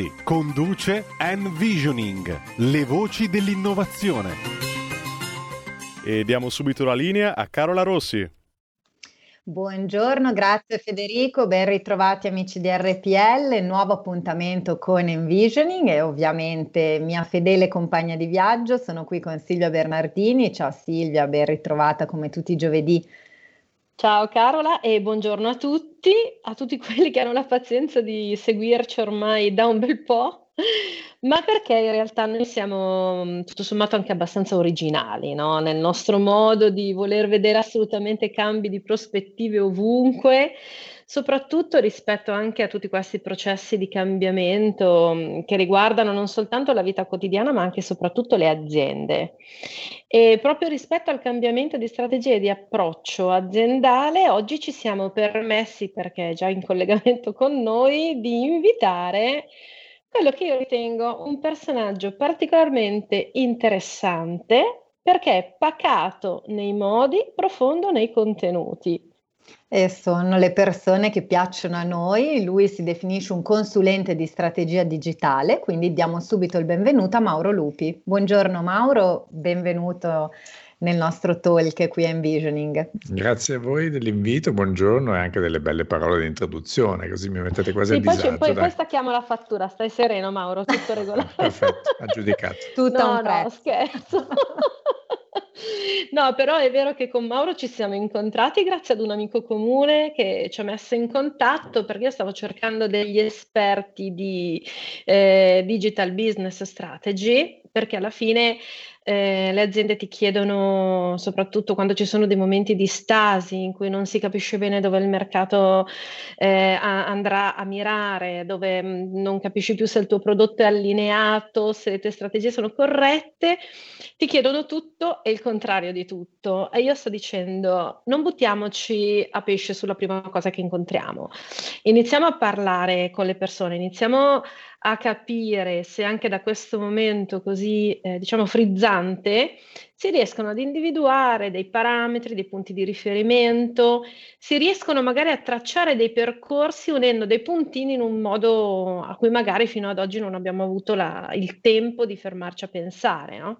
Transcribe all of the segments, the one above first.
Rossi conduce Envisioning, le voci dell'innovazione. E diamo subito la linea a Carola Rossi. Buongiorno, grazie Federico, ben ritrovati amici di RPL, nuovo appuntamento con Envisioning e ovviamente mia fedele compagna di viaggio, sono qui con Silvia Bernardini, ciao Silvia, ben ritrovata come tutti i giovedì Ciao Carola e buongiorno a tutti, a tutti quelli che hanno la pazienza di seguirci ormai da un bel po', ma perché in realtà noi siamo mm, tutto sommato anche abbastanza originali no? nel nostro modo di voler vedere assolutamente cambi di prospettive ovunque soprattutto rispetto anche a tutti questi processi di cambiamento mm, che riguardano non soltanto la vita quotidiana, ma anche e soprattutto le aziende. E proprio rispetto al cambiamento di strategie di approccio aziendale, oggi ci siamo permessi, perché è già in collegamento con noi, di invitare quello che io ritengo un personaggio particolarmente interessante perché è pacato nei modi, profondo nei contenuti e sono le persone che piacciono a noi. Lui si definisce un consulente di strategia digitale, quindi diamo subito il benvenuto a Mauro Lupi. Buongiorno Mauro, benvenuto nel nostro talk qui a Envisioning. Grazie a voi dell'invito, buongiorno e anche delle belle parole di introduzione, così mi mettete quasi sì, a disagio. Poi, poi stacchiamo la fattura, stai sereno Mauro, tutto regolare. Perfetto, aggiudicato. Tutto no, un prezzo. No, scherzo. No, però è vero che con Mauro ci siamo incontrati grazie ad un amico comune che ci ha messo in contatto perché io stavo cercando degli esperti di eh, digital business strategy perché alla fine eh, le aziende ti chiedono, soprattutto quando ci sono dei momenti di stasi in cui non si capisce bene dove il mercato eh, a- andrà a mirare, dove mh, mm, non capisci più se il tuo prodotto è allineato, se le tue strategie sono corrette, ti chiedono tutto e il contrario di tutto. E io sto dicendo, non buttiamoci a pesce sulla prima cosa che incontriamo. Iniziamo a parlare con le persone, iniziamo a capire se anche da questo momento così, eh, diciamo, frizzante, si riescono ad individuare dei parametri, dei punti di riferimento, si riescono magari a tracciare dei percorsi unendo dei puntini in un modo a cui magari fino ad oggi non abbiamo avuto la, il tempo di fermarci a pensare. No?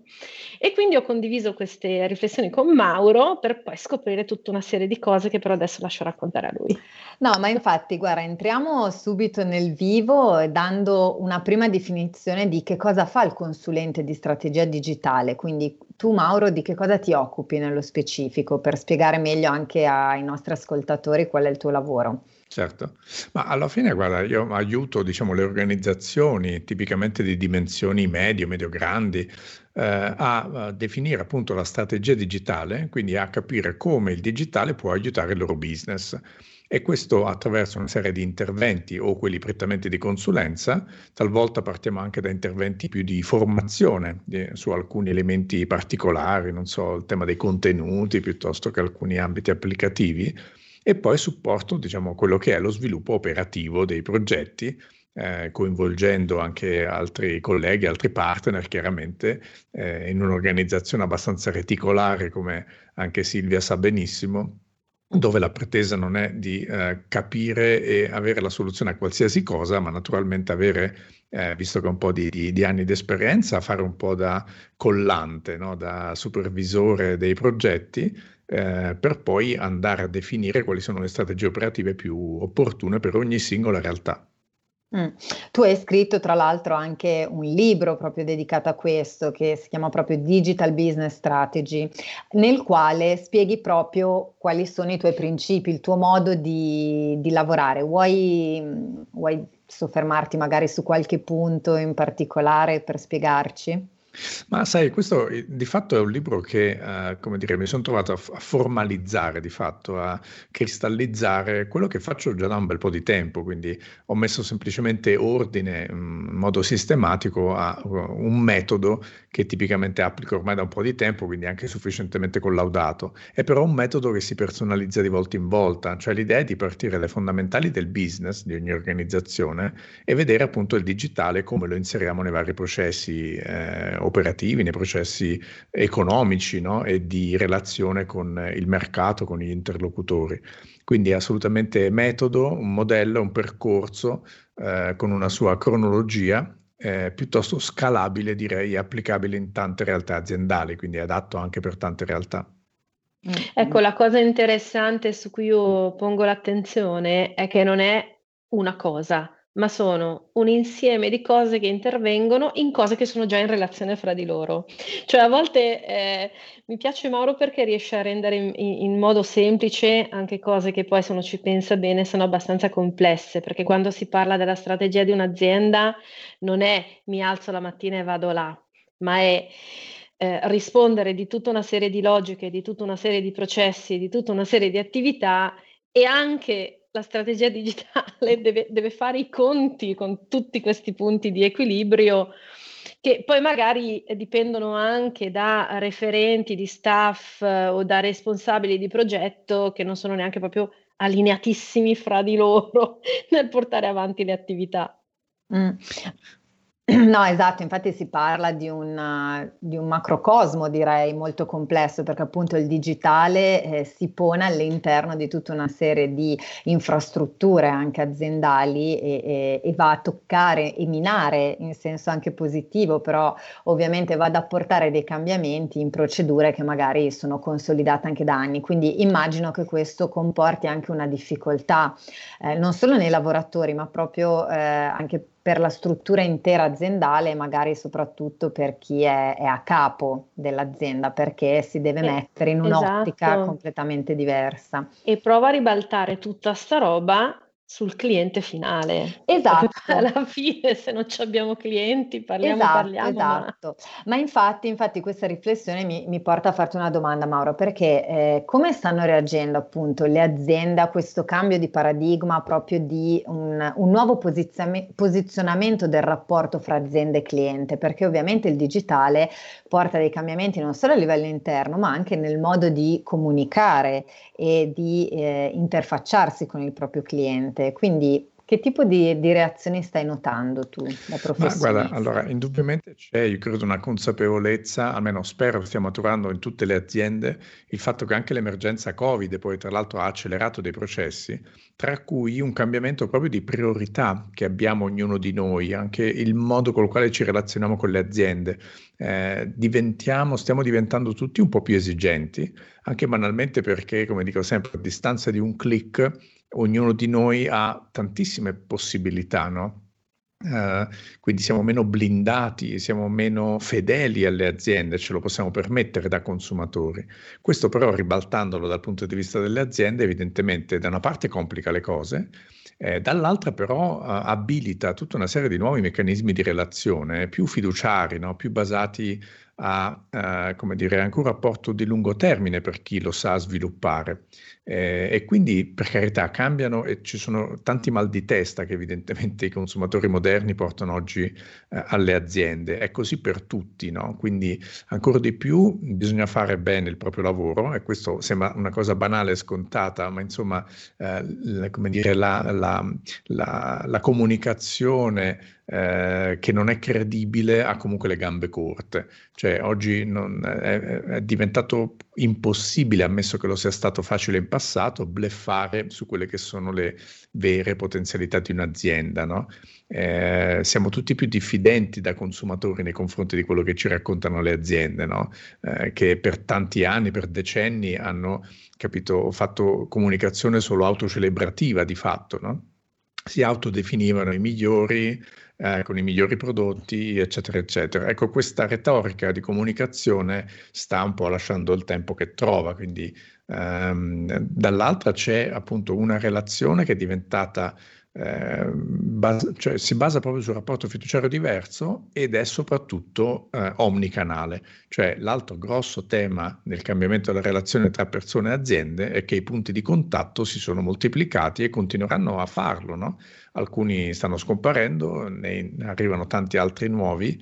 E quindi ho condiviso queste riflessioni con Mauro per poi scoprire tutta una serie di cose che però adesso lascio raccontare a lui. No, ma infatti, guarda, entriamo subito nel vivo dando una prima definizione di che cosa fa il consulente di strategia digitale. Quindi tu, Mauro, di che cosa ti occupi nello specifico per spiegare meglio anche ai nostri ascoltatori qual è il tuo lavoro? Certo, ma alla fine, guarda, io aiuto, diciamo, le organizzazioni tipicamente di dimensioni medio, medio-grandi, eh, a, a, definire appunto la strategia digitale, quindi a capire come il digitale può aiutare il loro business e questo attraverso una serie di interventi o quelli prettamente di consulenza, talvolta partiamo anche da interventi più di formazione di, su alcuni elementi particolari, non so, il tema dei contenuti piuttosto che alcuni ambiti applicativi e poi supporto, diciamo, quello che è lo sviluppo operativo dei progetti eh, coinvolgendo anche altri colleghi, altri partner, chiaramente eh, in un'organizzazione abbastanza reticolare come anche Silvia sa benissimo dove la pretesa non è di eh, capire e avere la soluzione a qualsiasi cosa, ma naturalmente avere, eh, visto che ho un po' di, di, di, anni di esperienza, fare un po' da collante, no? da supervisore dei progetti, eh, per poi andare a definire quali sono le strategie operative più opportune per ogni singola realtà. Mm. Tu hai scritto tra l'altro anche un libro proprio dedicato a questo che si chiama proprio Digital Business Strategy, nel quale spieghi proprio quali sono i tuoi principi, il tuo modo di, di lavorare. Vuoi, vuoi soffermarti magari su qualche punto in particolare per spiegarci? Ma sai, questo di fatto è un libro che, eh, come dire, mi sono trovato a, f- a formalizzare, di fatto, a cristallizzare quello che faccio già da un bel po' di tempo, quindi ho messo semplicemente ordine mm, in modo sistematico a un metodo che tipicamente applico ormai da un po' di tempo, quindi anche sufficientemente collaudato, è però un metodo che si personalizza di volta in volta, cioè l'idea è di partire dai fondamentali del business di ogni organizzazione e vedere appunto il digitale come lo inseriamo nei vari processi eh, operativi, nei processi economici no? e di relazione con il mercato, con gli interlocutori. Quindi è assolutamente metodo, un modello, un percorso eh, con una sua cronologia eh, piuttosto scalabile, direi, applicabile in tante realtà aziendali, quindi adatto anche per tante realtà. Mm. Ecco, la cosa interessante su cui io pongo l'attenzione è che non è una cosa, ma sono un insieme di cose che intervengono in cose che sono già in relazione fra di loro. Cioè a volte eh, mi piace Mauro perché riesce a rendere in, in, modo semplice anche cose che poi se uno ci pensa bene sono abbastanza complesse, perché quando si parla della strategia di un'azienda non è mi alzo la mattina e vado là, ma è eh, rispondere di tutta una serie di logiche, di tutta una serie di processi, di tutta una serie di attività e anche la strategia digitale deve, deve, fare i conti con tutti questi punti di equilibrio che poi magari dipendono anche da referenti di staff eh, o da responsabili di progetto che non sono neanche proprio allineatissimi fra di loro nel portare avanti le attività. Mm. No, esatto, infatti si parla di un, di un macrocosmo, direi, molto complesso, perché appunto il digitale eh, si pone all'interno di tutta una serie di infrastrutture anche aziendali e, e, e, va a toccare e minare in senso anche positivo, però ovviamente va ad apportare dei cambiamenti in procedure che magari sono consolidate anche da anni. Quindi immagino che questo comporti anche una difficoltà, eh, non solo nei lavoratori, ma proprio eh, anche per la struttura intera aziendale, magari soprattutto per chi è, è a capo dell'azienda, perché si deve eh, mettere in un'ottica esatto. completamente diversa. E prova a ribaltare tutta sta roba sul cliente finale. Esatto. Alla fine, se non abbiamo clienti, parliamo, esatto, parliamo. Esatto. Ma... ma, infatti, infatti questa riflessione mi, mi, porta a farti una domanda, Mauro, perché eh, come stanno reagendo appunto le aziende a questo cambio di paradigma proprio di un, un nuovo posizionamento del rapporto fra azienda e cliente? Perché ovviamente il digitale porta dei cambiamenti non solo a livello interno, ma anche nel modo di comunicare e di eh, interfacciarsi con il proprio cliente. Quindi che tipo di, di, reazioni stai notando tu da professionista? Ma guarda, allora, indubbiamente c'è, io credo, una consapevolezza, almeno spero che stiamo maturando in tutte le aziende, il fatto che anche l'emergenza Covid poi tra l'altro ha accelerato dei processi, tra cui un cambiamento proprio di priorità che abbiamo ognuno di noi, anche il modo con il quale ci relazioniamo con le aziende. Eh, diventiamo, stiamo diventando tutti un po' più esigenti, anche banalmente perché, come dico sempre, a distanza di un click ognuno di noi ha tantissime possibilità, no? Uh, quindi siamo meno blindati, siamo meno fedeli alle aziende, ce lo possiamo permettere da consumatori. Questo però ribaltandolo dal punto di vista delle aziende, evidentemente da una parte complica le cose, eh, dall'altra però uh, abilita tutta una serie di nuovi meccanismi di relazione più fiduciari, no? più basati a, uh, come dire, anche un rapporto di lungo termine per chi lo sa sviluppare. Eh, e quindi, per carità, cambiano e ci sono tanti mal di testa che evidentemente i consumatori moderni portano oggi eh, alle aziende. È così per tutti, no? Quindi, ancora di più, bisogna fare bene il proprio lavoro e questo sembra una cosa banale e scontata, ma insomma, eh, come dire, la, la, la, la comunicazione eh, che non è credibile ha comunque le gambe corte. Cioè oggi non, è, è, diventato impossibile, ammesso che lo sia stato facile in passato, bleffare su quelle che sono le vere potenzialità di un'azienda. No? Eh, siamo tutti più diffidenti da consumatori nei confronti di quello che ci raccontano le aziende, no? eh, che per tanti anni, per decenni hanno capito, fatto comunicazione solo autocelebrativa di fatto. No? Si autodefinivano i migliori, eh, con i migliori prodotti, eccetera, eccetera. Ecco, questa retorica di comunicazione sta un po' lasciando il tempo che trova, quindi ehm, dall'altra c'è appunto una relazione che è diventata eh, bas- cioè si basa proprio sul rapporto fiduciario diverso ed è soprattutto eh, omnicanale, cioè l'altro grosso tema nel cambiamento della relazione tra persone e aziende è che i punti di contatto si sono moltiplicati e continueranno a farlo, no? alcuni stanno scomparendo, ne arrivano tanti altri nuovi,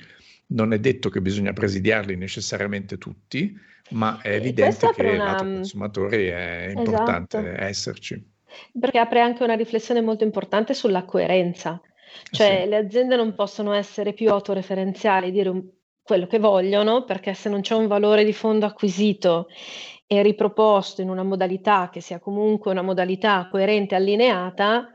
non è detto che bisogna presidiarli necessariamente tutti, ma è evidente che una... lato consumatori è importante esatto. esserci. Perché apre anche una riflessione molto importante sulla coerenza, cioè sì. le aziende non possono essere più autoreferenziali, dire un, quello che vogliono, perché se non c'è un valore di fondo acquisito e riproposto in una modalità che sia comunque una modalità coerente e allineata,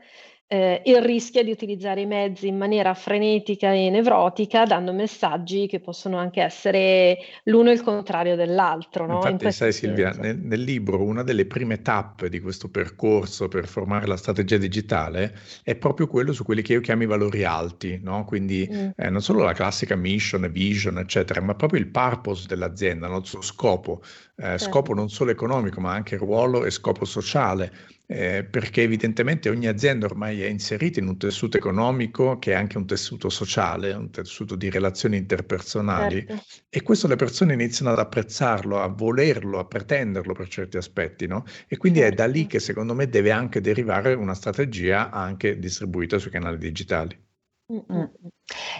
eh, il rischio di utilizzare i mezzi in maniera frenetica e nevrotica, dando messaggi che possono anche essere l'uno il contrario dell'altro. No? Infatti, sai Silvia, nel, nel, libro una delle prime tappe di questo percorso per formare la strategia digitale è proprio quello su quelli che io chiamo i valori alti, no? quindi mm. eh, non solo la classica mission, vision, eccetera, ma proprio il purpose dell'azienda, no? il suo scopo, eh, certo. scopo non solo economico, ma anche ruolo e scopo sociale eh, perché evidentemente ogni azienda ormai è inserita in un tessuto economico che è anche un tessuto sociale, un tessuto di relazioni interpersonali certo. e questo le persone iniziano ad apprezzarlo, a volerlo, a pretenderlo per certi aspetti, no? E quindi certo. è da lì certo. che secondo me deve anche derivare una strategia anche distribuita sui canali digitali. Mm.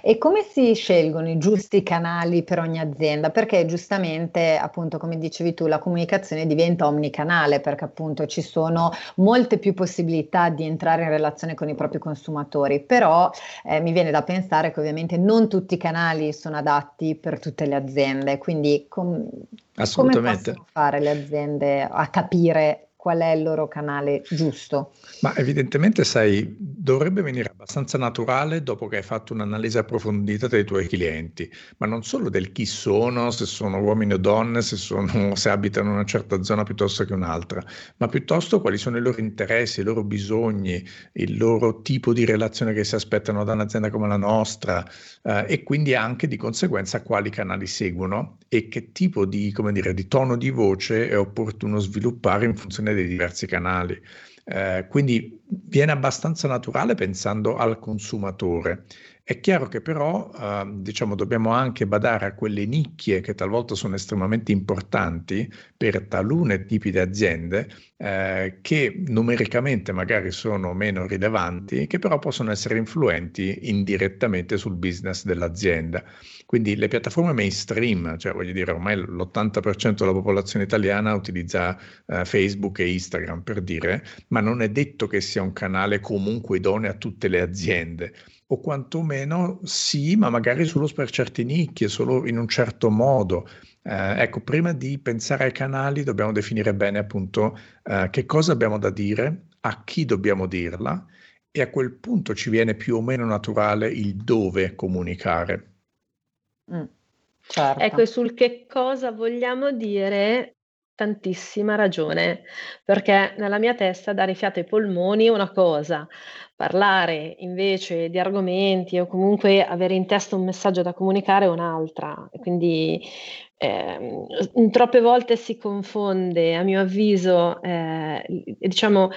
E come si scelgono i giusti canali per ogni azienda? Perché giustamente, appunto, come dicevi tu, la comunicazione diventa omnicanale perché appunto ci sono molte più possibilità di entrare in relazione con i propri consumatori, però eh, mi viene da pensare che ovviamente non tutti i canali sono adatti per tutte le aziende, quindi com- come possono fare le aziende a capire qual è il loro canale giusto? Ma evidentemente, sai, dovrebbe venire abbastanza naturale dopo che hai fatto un'analisi approfondita dei tuoi clienti, ma non solo del chi sono, se sono uomini o donne, se, sono, se abitano in una certa zona piuttosto che un'altra, ma piuttosto quali sono i loro interessi, i loro bisogni, il loro tipo di relazione che si aspettano da un'azienda come la nostra eh, e quindi anche di conseguenza quali canali seguono e che tipo di, come dire, di tono di voce è opportuno sviluppare in funzione dei diversi canali. Eh, quindi viene abbastanza naturale pensando al consumatore. È chiaro che però eh, diciamo, dobbiamo anche badare a quelle nicchie che talvolta sono estremamente importanti per talune tipi di aziende eh, che numericamente magari sono meno rilevanti, che però possono essere influenti indirettamente sul business dell'azienda. Quindi le piattaforme mainstream, cioè voglio dire ormai l'80% della popolazione italiana utilizza eh, Facebook e Instagram per dire, ma non è detto che sia un canale comunque idoneo a tutte le aziende o quantomeno sì, ma magari solo per certe nicchie, solo in un certo modo. Eh, ecco, prima di pensare ai canali dobbiamo definire bene appunto eh, che cosa abbiamo da dire, a chi dobbiamo dirla e a quel punto ci viene più o meno naturale il dove comunicare. Mm, certo. Ecco, e sul che cosa vogliamo dire tantissima ragione, perché nella mia testa dare fiato ai polmoni è una cosa, parlare invece di argomenti o comunque avere in testa un messaggio da comunicare è un'altra. Quindi eh, troppe volte si confonde, a mio avviso, eh, diciamo,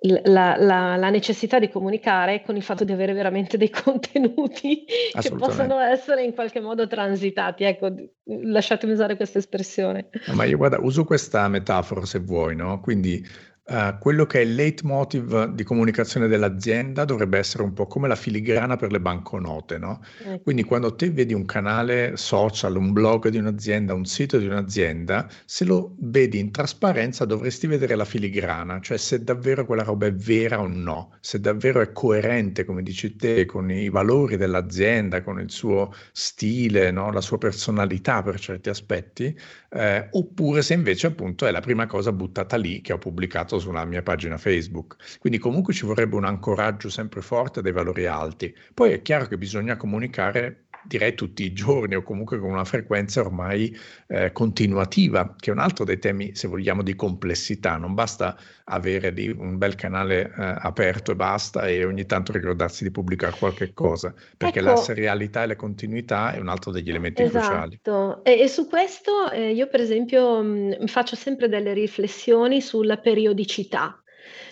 la, la, la, necessità di comunicare con il fatto di avere veramente dei contenuti che possono essere in qualche modo transitati. Ecco, lasciatemi usare questa espressione. ma io guarda, uso questa metafora se vuoi, no? Quindi Uh, quello che è il leitmotiv di comunicazione dell'azienda dovrebbe essere un po' come la filigrana per le banconote, no? Ecco. Quindi quando te vedi un canale social, un blog di un'azienda, un sito di un'azienda, se lo vedi in trasparenza dovresti vedere la filigrana, cioè se davvero quella roba è vera o no, se davvero è coerente, come dici te, con i valori dell'azienda, con il suo stile, no? la sua personalità per certi aspetti, eh, oppure se invece appunto è la prima cosa buttata lì che ho pubblicato sulla mia pagina Facebook. Quindi comunque ci vorrebbe un ancoraggio sempre forte dei valori alti. Poi è chiaro che bisogna comunicare direi tutti i giorni o comunque con una frequenza ormai eh, continuativa, che è un altro dei temi, se vogliamo, di complessità. Non basta avere lì un bel canale eh, aperto e basta e ogni tanto ricordarsi di pubblicare qualche cosa, perché ecco, la serialità e la continuità è un altro degli elementi esatto. cruciali. E, e su questo eh, io per esempio mh, faccio sempre delle riflessioni sulla periodicità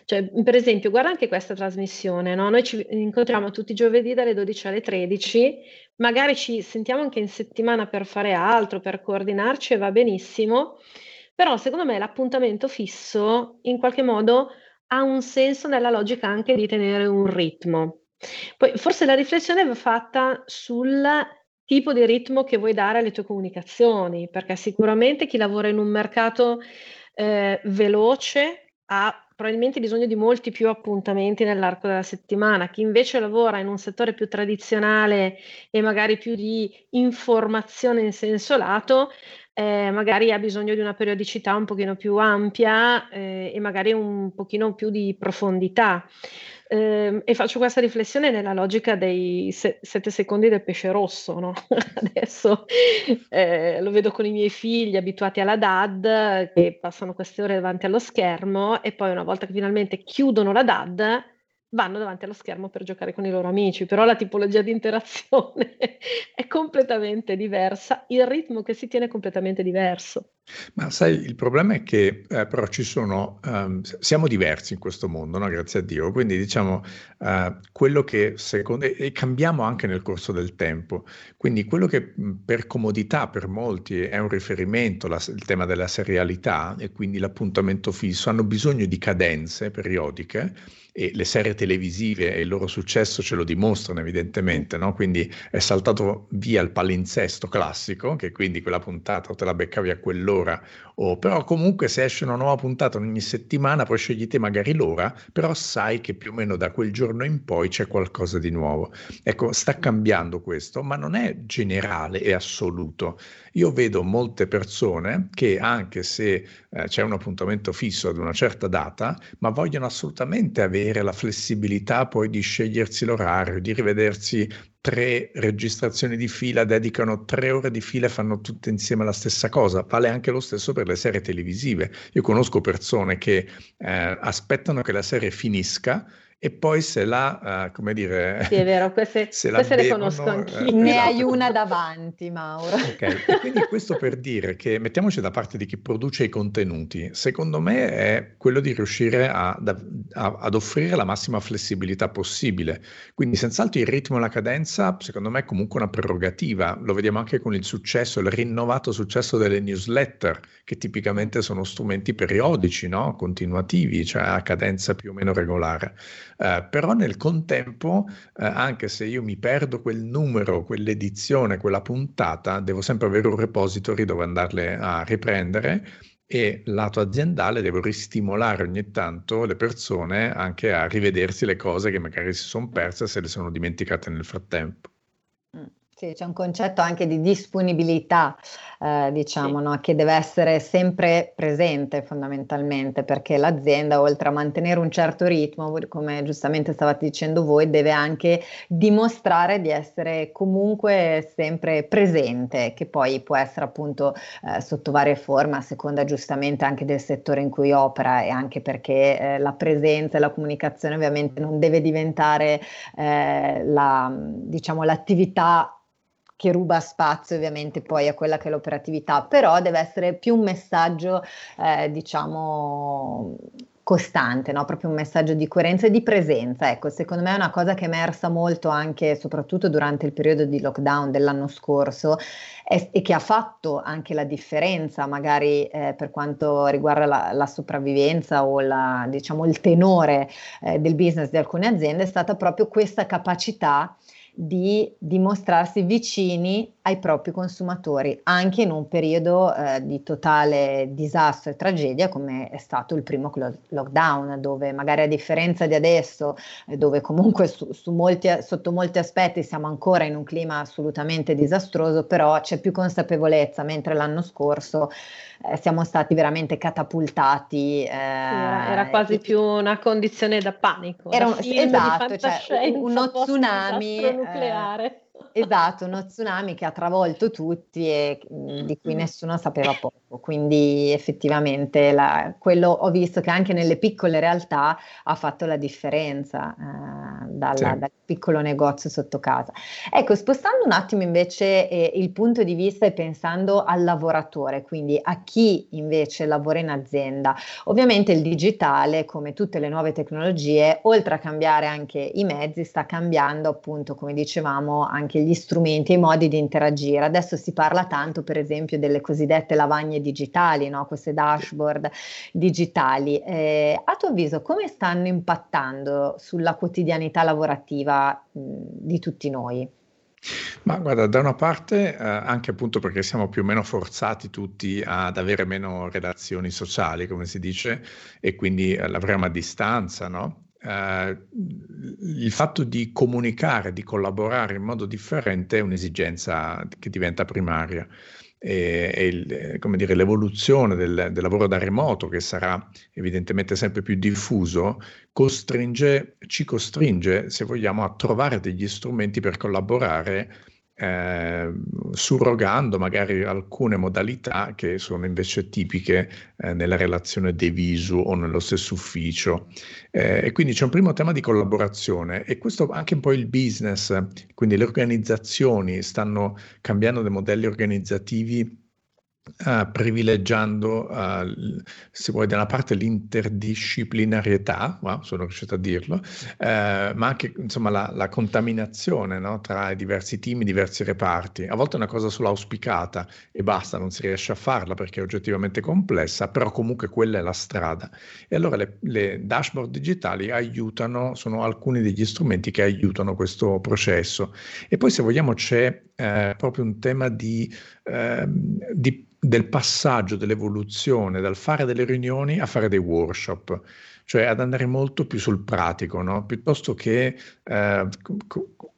Cioè, per esempio, guarda anche questa trasmissione, no? Noi ci incontriamo tutti i giovedì dalle 12 alle 13, magari ci sentiamo anche in settimana per fare altro, per coordinarci e va benissimo, però secondo me l'appuntamento fisso in qualche modo ha un senso nella logica anche di tenere un ritmo. Poi forse la riflessione va fatta sul tipo di ritmo che vuoi dare alle tue comunicazioni, perché sicuramente chi lavora in un mercato eh, veloce ha probabilmente bisogno di molti più appuntamenti nell'arco della settimana. Chi invece lavora in un settore più tradizionale e magari più di informazione in senso lato, eh, magari ha bisogno di una periodicità un pochino più ampia eh, e magari un pochino più di profondità. Eh, e faccio questa riflessione nella logica dei se- sette secondi del pesce rosso. No? Adesso eh, lo vedo con i miei figli abituati alla DAD che passano queste ore davanti allo schermo e poi una volta che finalmente chiudono la DAD vanno davanti allo schermo per giocare con i loro amici, però la tipologia di interazione è completamente diversa, il ritmo che si tiene è completamente diverso. Ma sai, il problema è che eh, però ci sono, um, siamo diversi in questo mondo, no? grazie a Dio, quindi diciamo uh, quello che secondo e cambiamo anche nel corso del tempo, quindi quello che per comodità per molti è un riferimento, la, il tema della serialità e quindi l'appuntamento fisso, hanno bisogno di cadenze periodiche e le serie televisive e il loro successo ce lo dimostrano evidentemente, no? quindi è saltato via il palinsesto classico, che quindi quella puntata te la beccavi a quell'ora, o però comunque se esce una nuova puntata ogni settimana poi scegli te magari l'ora, però sai che più o meno da quel giorno in poi c'è qualcosa di nuovo. Ecco, sta cambiando questo, ma non è generale e assoluto. Io vedo molte persone che anche se eh, c'è un appuntamento fisso ad una certa data, ma vogliono assolutamente avere la flessibilità poi di scegliersi l'orario, di rivedersi tre registrazioni di fila, dedicano tre ore di fila e fanno tutte insieme la stessa cosa. Vale anche lo stesso per le serie televisive. Io conosco persone che eh, aspettano che la serie finisca e poi se la, uh, come dire... Sì, è vero, queste, se queste le conosco anch'io. Eh, ne esatto. hai una davanti, Mauro. Ok, quindi questo per dire che mettiamoci da parte di chi produce i contenuti, secondo me è quello di riuscire a, a, ad offrire la massima flessibilità possibile. Quindi senz'altro il ritmo e la cadenza, secondo me è comunque una prerogativa. Lo vediamo anche con il successo, il rinnovato successo delle newsletter, che tipicamente sono strumenti periodici, no? continuativi, cioè a cadenza più o meno regolare. Eh, però nel contempo, eh, anche se io mi perdo quel numero, quell'edizione, quella puntata, devo sempre avere un repository dove andarle a riprendere e lato aziendale devo ristimolare ogni tanto le persone anche a rivedersi le cose che magari si sono perse se le sono dimenticate nel frattempo. Sì, c'è un concetto anche di disponibilità, eh, diciamo, sì. no? che deve essere sempre presente fondamentalmente, perché l'azienda, oltre a mantenere un certo ritmo, come giustamente stavate dicendo voi, deve anche dimostrare di essere comunque sempre presente, che poi può essere appunto eh, sotto varie forme, a seconda giustamente anche del settore in cui opera e anche perché eh, la presenza e la comunicazione ovviamente non deve diventare eh, la, diciamo, l'attività che ruba spazio ovviamente poi a quella che è l'operatività, però deve essere più un messaggio, eh, diciamo, costante, no? proprio un messaggio di coerenza e di presenza. Ecco, secondo me è una cosa che è emersa molto anche, soprattutto durante il periodo di lockdown dell'anno scorso e, e che ha fatto anche la differenza, magari eh, per quanto riguarda la, la sopravvivenza o la, diciamo, il tenore eh, del business di alcune aziende, è stata proprio questa capacità di dimostrarsi vicini ai propri consumatori, anche in un periodo eh, di totale disastro e tragedia come è stato il primo lockdown, dove magari a differenza di adesso, eh, dove comunque su, su molti, sotto molti aspetti siamo ancora in un clima assolutamente disastroso, però c'è più consapevolezza, mentre l'anno scorso eh, siamo stati veramente catapultati. Eh, era, era, quasi e, più una condizione da panico. Era un, esatto, cioè, uno tsunami eh, nucleare. Esatto, uno tsunami che ha travolto tutti e mm, di cui nessuno sapeva poco. Quindi effettivamente la, quello ho visto che anche nelle piccole realtà ha fatto la differenza. Eh, dalla, sì. dal piccolo negozio sotto casa. Ecco, spostando un attimo invece eh, il punto di vista e pensando al lavoratore, quindi a chi invece lavora in azienda, ovviamente il digitale, come tutte le nuove tecnologie, oltre a cambiare anche i mezzi, sta cambiando appunto, come dicevamo, anche gli strumenti e i modi di interagire. Adesso si parla tanto, per esempio, delle cosiddette lavagne digitali, no? queste dashboard digitali. Eh, a tuo avviso, come stanno impattando sulla quotidianità lavorativa mh, di tutti noi? Ma guarda, da una parte, eh, anche appunto perché siamo più o meno forzati tutti ad avere meno relazioni sociali, come si dice, e quindi eh, lavoriamo a distanza, no? Uh, il fatto di comunicare, di collaborare in modo differente è un'esigenza che diventa primaria e, e il, dire, l'evoluzione del, del, lavoro da remoto, che sarà evidentemente sempre più diffuso, costringe, ci costringe, se vogliamo, a trovare degli strumenti per collaborare eh, surrogando magari alcune modalità che sono invece tipiche eh, nella relazione de visu o nello stesso ufficio. Eh, e quindi c'è un primo tema di collaborazione e questo anche un po' il business, quindi le organizzazioni stanno cambiando dei modelli organizzativi Uh, privilegiando, uh, se vuoi, da una parte l'interdisciplinarietà, wow, sono riuscito a dirlo, uh, ma anche insomma, la, la contaminazione no, tra i diversi team, i diversi reparti. A volte è una cosa solo auspicata e basta, non si riesce a farla perché è oggettivamente complessa, però comunque quella è la strada. E allora le, le dashboard digitali aiutano, sono alcuni degli strumenti che aiutano questo processo. E poi se vogliamo c'è eh, proprio un tema di, eh, di del passaggio, dell'evoluzione, dal fare delle riunioni a fare dei workshop cioè ad andare molto più sul pratico, no? piuttosto che, eh,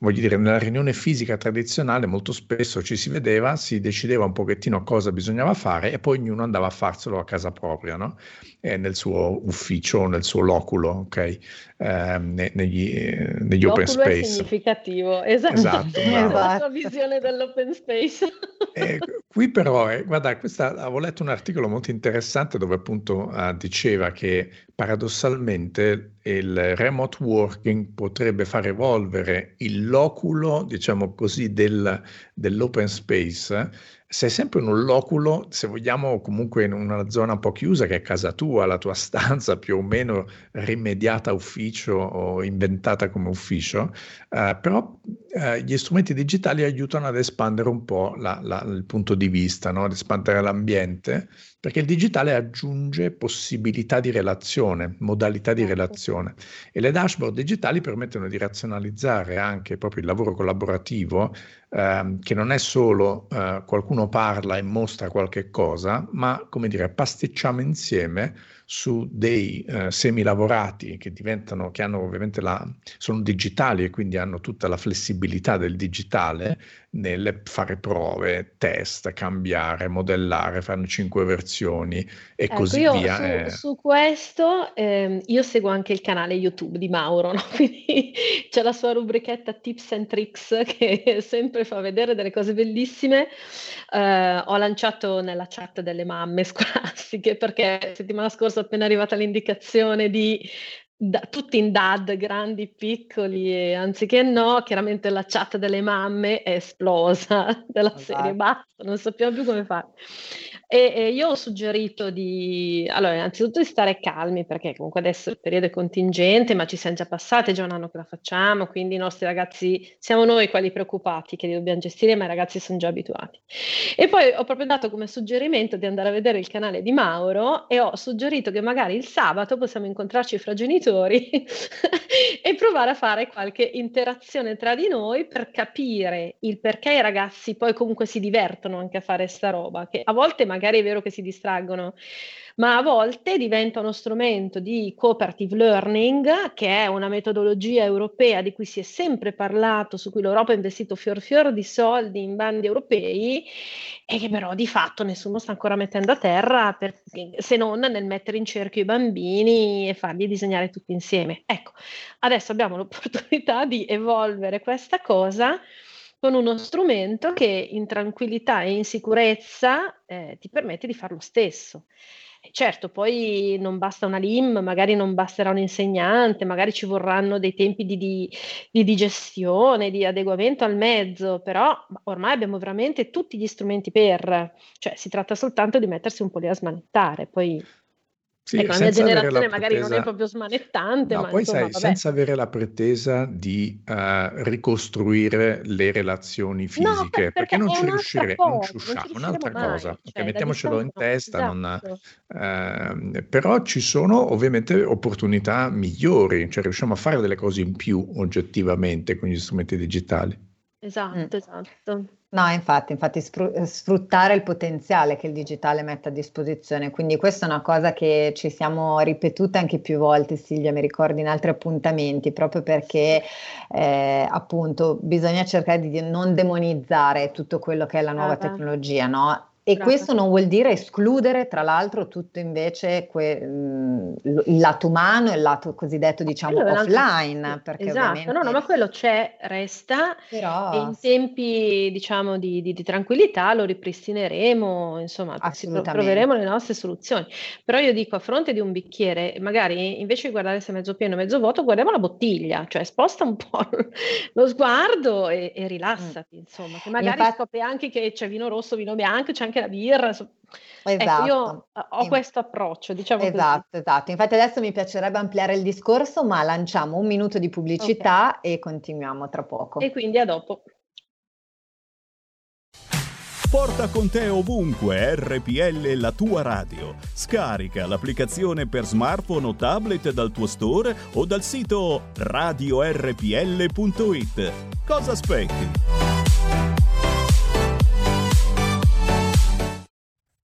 voglio dire, nella riunione fisica tradizionale molto spesso ci si vedeva, si decideva un pochettino cosa bisognava fare e poi ognuno andava a farselo a casa propria, no? eh, nel suo ufficio, nel suo loculo, ok? Eh, negli, negli open space. È significativo, esatto, esatto la sua visione dell'open space. Eh, qui però, eh, guarda, questa, avevo letto un articolo molto interessante dove appunto uh, diceva che paradossalmente il remote working potrebbe far evolvere il loculo, diciamo così, del, dell'open space sei sempre in un loculo, se vogliamo comunque in una zona un po' chiusa che è casa tua, la tua stanza più o meno rimediata ufficio o inventata come ufficio, eh, però eh, gli strumenti digitali aiutano ad espandere un po' la, la, il punto di vista, no? ad espandere l'ambiente, perché il digitale aggiunge possibilità di relazione, modalità di certo. relazione e le dashboard digitali permettono di razionalizzare anche proprio il lavoro collaborativo eh, che non è solo eh, qualcuno parla e mostra qualche cosa, ma come dire, pasticciamo insieme su dei eh, semilavorati che diventano, che hanno ovviamente la, sono digitali e quindi hanno tutta la flessibilità del digitale nel fare prove, test, cambiare, modellare, fare cinque versioni e ecco, così via. Su, eh. su questo eh, io seguo anche il canale YouTube di Mauro, no? quindi c'è la sua rubrichetta Tips and Tricks che sempre fa vedere delle cose bellissime. Eh, ho lanciato nella chat delle mamme scolastiche perché settimana scorsa appena arrivata l'indicazione di da, tutti in dad, grandi, piccoli, e anziché no, chiaramente la chat delle mamme è esplosa della serie, basta, non sappiamo più come fare. E, e, io ho suggerito di, allora, innanzitutto di stare calmi, perché comunque adesso il periodo è contingente, ma ci siamo già passati, è già un anno che la facciamo, quindi i nostri ragazzi, siamo noi quelli preoccupati che li dobbiamo gestire, ma i ragazzi sono già abituati. E poi ho proprio dato come suggerimento di andare a vedere il canale di Mauro e ho suggerito che magari il sabato possiamo incontrarci fra genitori e provare a fare qualche interazione tra di noi per capire il perché i ragazzi poi comunque si divertono anche a fare sta roba, che a volte magari magari è vero che si distraggono, ma a volte diventa uno strumento di cooperative learning, che è una metodologia europea di cui si è sempre parlato, su cui l'Europa ha investito fior fior di soldi in bandi europei e che però di fatto nessuno sta ancora mettendo a terra per, se non nel mettere in cerchio i bambini e farli disegnare tutti insieme. Ecco, adesso abbiamo l'opportunità di evolvere questa cosa con uno strumento che in tranquillità e in sicurezza eh, ti permette di fare lo stesso. Certo, poi non basta una LIM, magari non basterà un insegnante, magari ci vorranno dei tempi di, di, di digestione, di adeguamento al mezzo, però ormai abbiamo veramente tutti gli strumenti per, cioè si tratta soltanto di mettersi un po' lì a smanettare, poi sì, ecco, la mia generazione la magari non è proprio smanettante, No, ma poi insomma, sai, vabbè. senza avere la pretesa di eh, ricostruire le relazioni No, fisiche, per- perché perché non ci riuscire, non cosa, ci non ci usciamo, riusciremo un'altra mai, cosa, cioè mettiamocelo in testa, non, esatto. ehm, però ci sono ovviamente opportunità migliori, cioè riusciamo a fare delle cose in più oggettivamente con gli strumenti digitali. Esatto, esatto. No, infatti, infatti eh, sfruttare il potenziale che il digitale mette a disposizione. Quindi questa è una cosa che ci siamo ripetute anche più volte, Silvia, mi ricordo in altri appuntamenti, proprio perché eh, appunto bisogna cercare di non demonizzare tutto quello che è la nuova Brava. tecnologia, no? E Brava. questo non vuol dire escludere, tra l'altro, tutto invece que- mh, lo- il lato umano e il lato cosiddetto, diciamo, offline, esatto, ovviamente... no, no, ma quello c'è, resta, Però e in tempi, diciamo, di, di- di tranquillità lo ripristineremo, insomma, troveremo le nostre soluzioni. Però io dico, a fronte di un bicchiere, magari invece di guardare se è mezzo pieno o mezzo vuoto, guardiamo la bottiglia, cioè sposta un po' lo sguardo e, e rilassati, insomma, che magari Infatti- scopri anche che c'è vino rosso, vino bianco, c'è anche la birra, insomma. Ecco, Esatto. io eh, ho questo approccio, diciamo così. Esatto, esatto. Infatti adesso mi piacerebbe ampliare il discorso, ma lanciamo un minuto di pubblicità e continuiamo tra poco. E quindi a dopo. Porta con te ovunque RPL la tua radio. Scarica l'applicazione per smartphone o tablet dal tuo store o dal sito radiorpl.it. Cosa aspetti?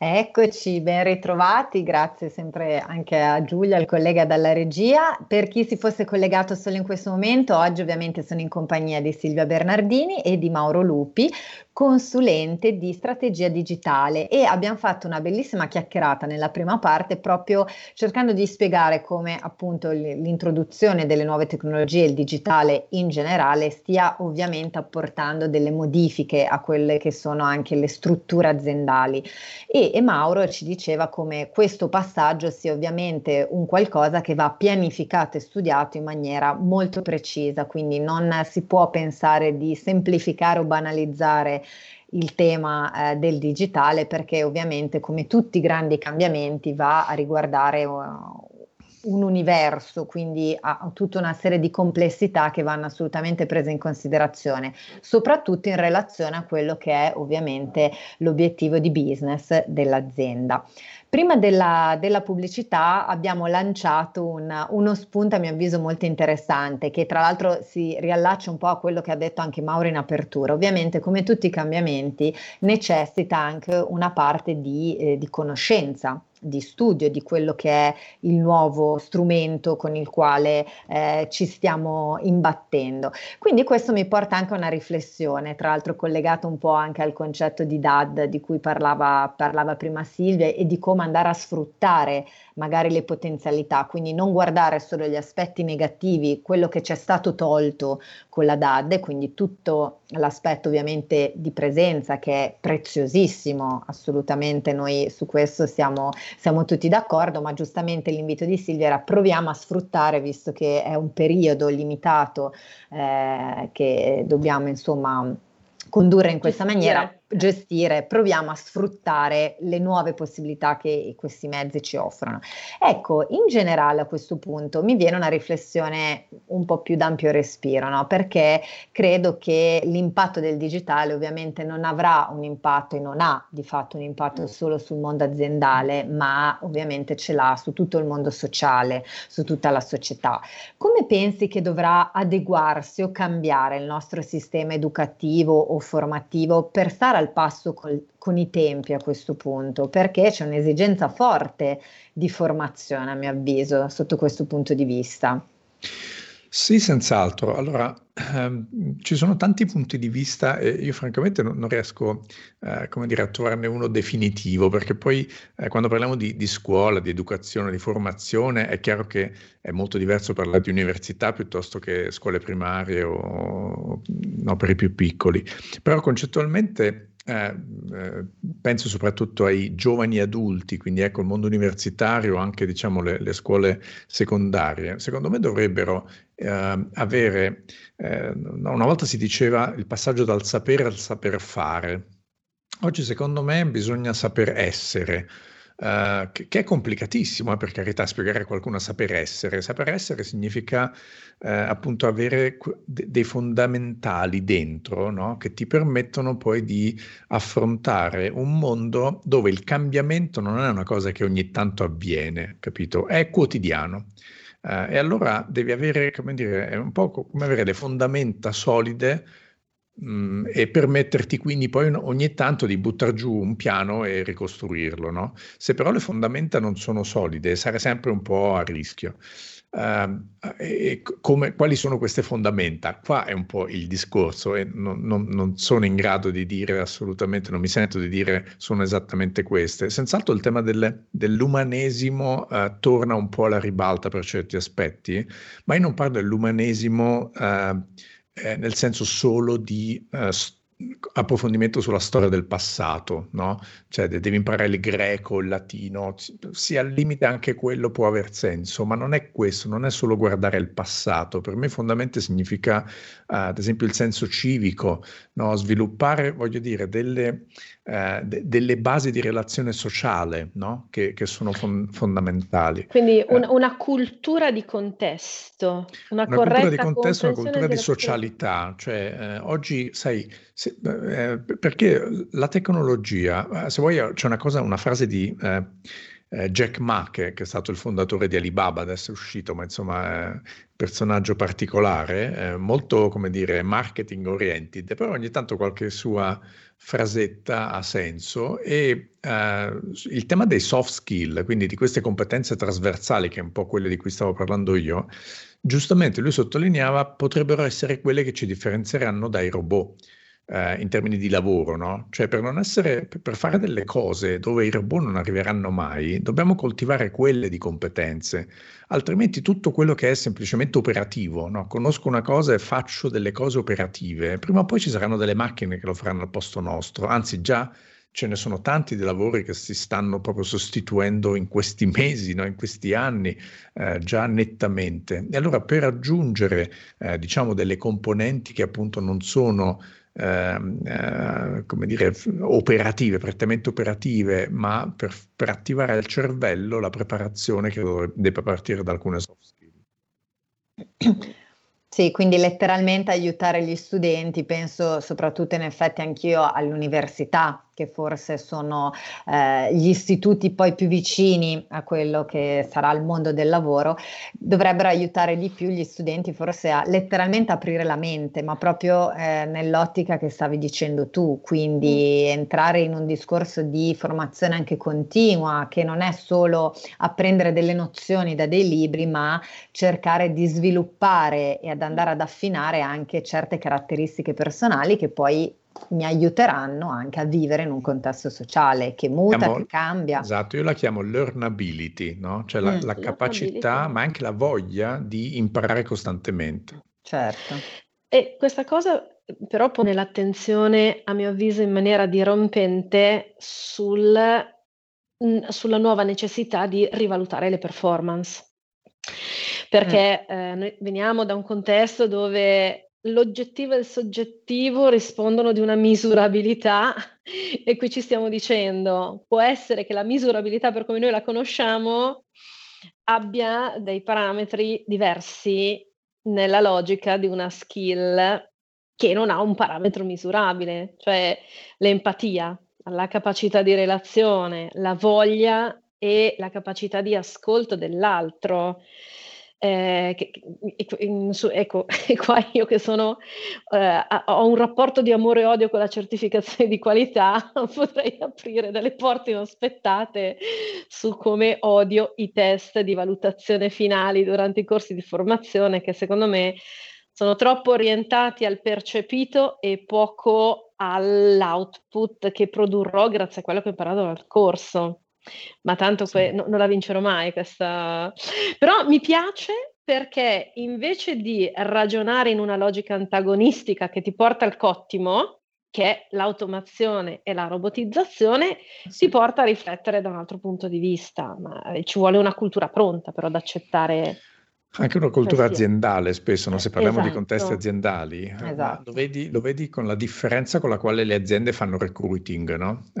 Eccoci, ben ritrovati, grazie sempre anche a Giulia, il collega dalla regia. Per chi si fosse collegato solo in questo momento, oggi ovviamente sono in compagnia di Silvia Bernardini e di Mauro Lupi, consulente di strategia digitale e abbiamo fatto una bellissima chiacchierata nella prima parte proprio cercando di spiegare come appunto l'introduzione delle nuove tecnologie, il digitale in generale, stia ovviamente apportando delle modifiche a quelle che sono anche le strutture aziendali. E, e Mauro ci diceva come questo passaggio sia ovviamente un qualcosa che va pianificato e studiato in maniera molto precisa, quindi non si può pensare di semplificare o banalizzare il tema eh, del digitale perché ovviamente come tutti i grandi cambiamenti va a riguardare uh, un universo, quindi ha tutta una serie di complessità che vanno assolutamente prese in considerazione, soprattutto in relazione a quello che è ovviamente l'obiettivo di business dell'azienda. Prima della, della pubblicità abbiamo lanciato un- uno spunto a mio avviso molto interessante che tra l'altro si riallaccia un po' a quello che ha detto anche Mauro in apertura. Ovviamente come tutti i cambiamenti necessita anche una parte di, eh, di conoscenza di studio di quello che è il nuovo strumento con il quale eh, ci stiamo imbattendo. Quindi questo mi porta anche a una riflessione, tra l'altro collegato un po' anche al concetto di DAD di cui parlava, parlava prima Silvia e di come andare a sfruttare magari le potenzialità, quindi non guardare solo gli aspetti negativi, quello che ci è stato tolto con la DAD, quindi tutto l'aspetto ovviamente di presenza che è preziosissimo, assolutamente noi su questo siamo, siamo tutti d'accordo, ma giustamente l'invito di Silvia era proviamo a sfruttare, visto che è un periodo limitato eh, che dobbiamo insomma condurre in questa maniera gestire, proviamo a sfruttare le nuove possibilità che questi mezzi ci offrono. Ecco, in generale a questo punto mi viene una riflessione un po' più d'ampio respiro, no? perché credo che l'impatto del digitale ovviamente non avrà un impatto e non ha di fatto un impatto solo sul mondo aziendale, ma ovviamente ce l'ha su tutto il mondo sociale, su tutta la società. Come pensi che dovrà adeguarsi o cambiare il nostro sistema educativo o formativo per stare al passo col, con i tempi a questo punto, perché c'è un'esigenza forte di formazione, a mio avviso, sotto questo punto di vista. Sì, senz'altro. Allora, ehm, ci sono tanti punti di vista e io francamente non, non riesco, eh, dire, a trovarne uno definitivo, perché poi eh, quando parliamo di, di, scuola, di educazione, di formazione, è chiaro che è molto diverso parlare di università piuttosto che scuole primarie o no, per i più piccoli. Però concettualmente eh, eh, penso soprattutto ai giovani adulti, quindi ecco il mondo universitario, anche diciamo le, le scuole secondarie, secondo me dovrebbero eh, avere, eh, una volta si diceva il passaggio dal sapere al saper fare, oggi secondo me bisogna saper essere. Uh, che, che, è complicatissimo, eh, per carità, spiegare a qualcuno a saper essere. Saper essere significa uh, appunto avere de- dei fondamentali dentro, no? che ti permettono poi di affrontare un mondo dove il cambiamento non è una cosa che ogni tanto avviene, capito? È quotidiano. Uh, e allora devi avere, come dire, è un po' come avere le fondamenta solide Mm, e permetterti quindi poi ogni tanto di buttare giù un piano e ricostruirlo. No? Se però le fondamenta non sono solide, sarai sempre un po' a rischio. Uh, e come, quali sono queste fondamenta? Qua è un po' il discorso e non, non, non, sono in grado di dire assolutamente, non mi sento di dire sono esattamente queste. Senz'altro il tema delle, dell'umanesimo uh, torna un po' alla ribalta per certi aspetti, ma io non parlo dell'umanesimo uh, eh, nel senso solo di eh, approfondimento sulla storia del passato, no? Cioè devi imparare il greco, il latino, sì al limite anche quello può aver senso, ma non è questo, non è solo guardare il passato, per me fondamentalmente significa uh, ad esempio il senso civico, no? sviluppare, voglio dire, delle, uh, de- delle basi di relazione sociale no? che, che, sono fon- fondamentali. Quindi un, uh, una cultura di contesto, una, una cultura di contesto, una cultura di socialità, cioè oggi sai sì, eh, perché la tecnologia, eh, se vuoi c'è una cosa, una frase di eh, eh, Jack Ma, che, che, è stato il fondatore di Alibaba, adesso è uscito, ma insomma un personaggio particolare, eh, molto, come dire, marketing oriented, però ogni tanto qualche sua frasetta ha senso e eh, il tema dei soft skill, quindi di queste competenze trasversali, che è un po' quelle di cui stavo parlando io, giustamente lui sottolineava potrebbero essere quelle che ci differenzieranno dai robot eh, in termini di lavoro, no? Cioè per essere, per fare delle cose dove i robot non arriveranno mai, dobbiamo coltivare quelle di competenze, altrimenti tutto quello che è semplicemente operativo, no? Conosco una cosa e faccio delle cose operative, prima o poi ci saranno delle macchine che lo faranno al posto nostro, anzi già ce ne sono tanti di lavori che si stanno proprio sostituendo in questi mesi, no? in questi anni, eh, già nettamente. E allora per aggiungere, eh, diciamo, delle componenti che appunto non sono eh, come dire, operative, prettamente operative, ma per, per, attivare il cervello la preparazione che deve partire da alcune soft skill. Sì, quindi letteralmente aiutare gli studenti, penso soprattutto in effetti anch'io all'università, che forse sono eh, gli istituti poi più vicini a quello che sarà il mondo del lavoro, dovrebbero aiutare di più gli studenti forse a letteralmente aprire la mente, ma proprio eh, nell'ottica che stavi dicendo tu, quindi mm. entrare in un discorso di formazione anche continua, che non è solo apprendere delle nozioni da dei libri, ma cercare di sviluppare e ad andare ad affinare anche certe caratteristiche personali che poi mi aiuteranno anche a vivere in un contesto sociale che muta, chiamo, che cambia. Esatto, io la chiamo learnability, no? cioè la, mm. la capacità, ma anche la voglia di imparare costantemente. Certo. E questa cosa però pone l'attenzione, a mio avviso, in maniera dirompente sul, sulla nuova necessità di rivalutare le performance. Perché mm. eh, noi veniamo da un contesto dove l'oggettivo e il soggettivo rispondono di una misurabilità e qui ci stiamo dicendo, può essere che la misurabilità per come noi la conosciamo abbia dei parametri diversi nella logica di una skill che non ha un parametro misurabile, cioè l'empatia, la capacità di relazione, la voglia e la capacità di ascolto dell'altro. Eh, che, ecco, qua io che sono, eh, ho un rapporto di amore e odio con la certificazione di qualità, potrei aprire delle porte inaspettate su come odio i test di valutazione finali durante i corsi di formazione, che secondo me sono troppo orientati al percepito e poco all'output che produrrò grazie a quello che ho imparato dal corso ma tanto sì. que- no, non la vincerò mai questa. Però mi piace perché invece di ragionare in una logica antagonistica che ti porta al cottimo, che è l'automazione e la robotizzazione, sì. ti porta a riflettere da un altro punto di vista. Ma ci vuole una cultura pronta però ad accettare anche una cultura aziendale spesso, no? se parliamo esatto. di contesti aziendali, eh, esatto. lo, vedi, lo, vedi, con la differenza con la quale le aziende fanno recruiting, no? uh,